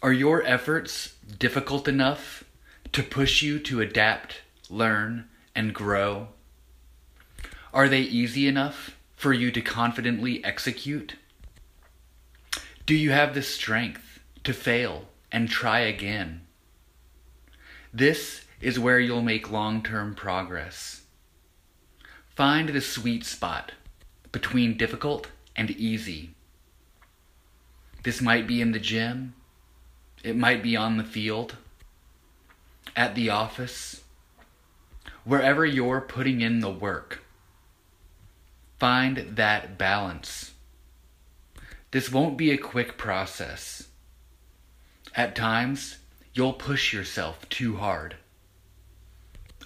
Are your efforts difficult enough to push you to adapt, learn, and grow? Are they easy enough for you to confidently execute? Do you have the strength to fail and try again? This is where you'll make long term progress. Find the sweet spot between difficult and easy. This might be in the gym, it might be on the field, at the office, wherever you're putting in the work. Find that balance. This won't be a quick process. At times, you'll push yourself too hard.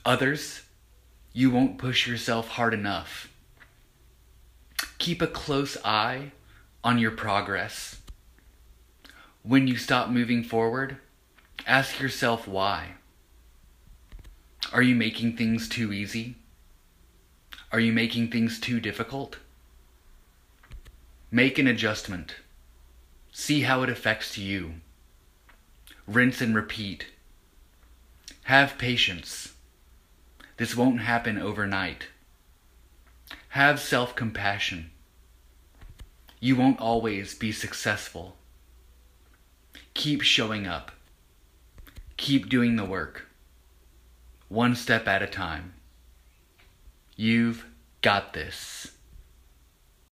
Others, you won't push yourself hard enough. Keep a close eye on your progress. When you stop moving forward, ask yourself why. Are you making things too easy? Are you making things too difficult? Make an adjustment. See how it affects you. Rinse and repeat. Have patience. This won't happen overnight. Have self compassion. You won't always be successful. Keep showing up. Keep doing the work. One step at a time. You've got this.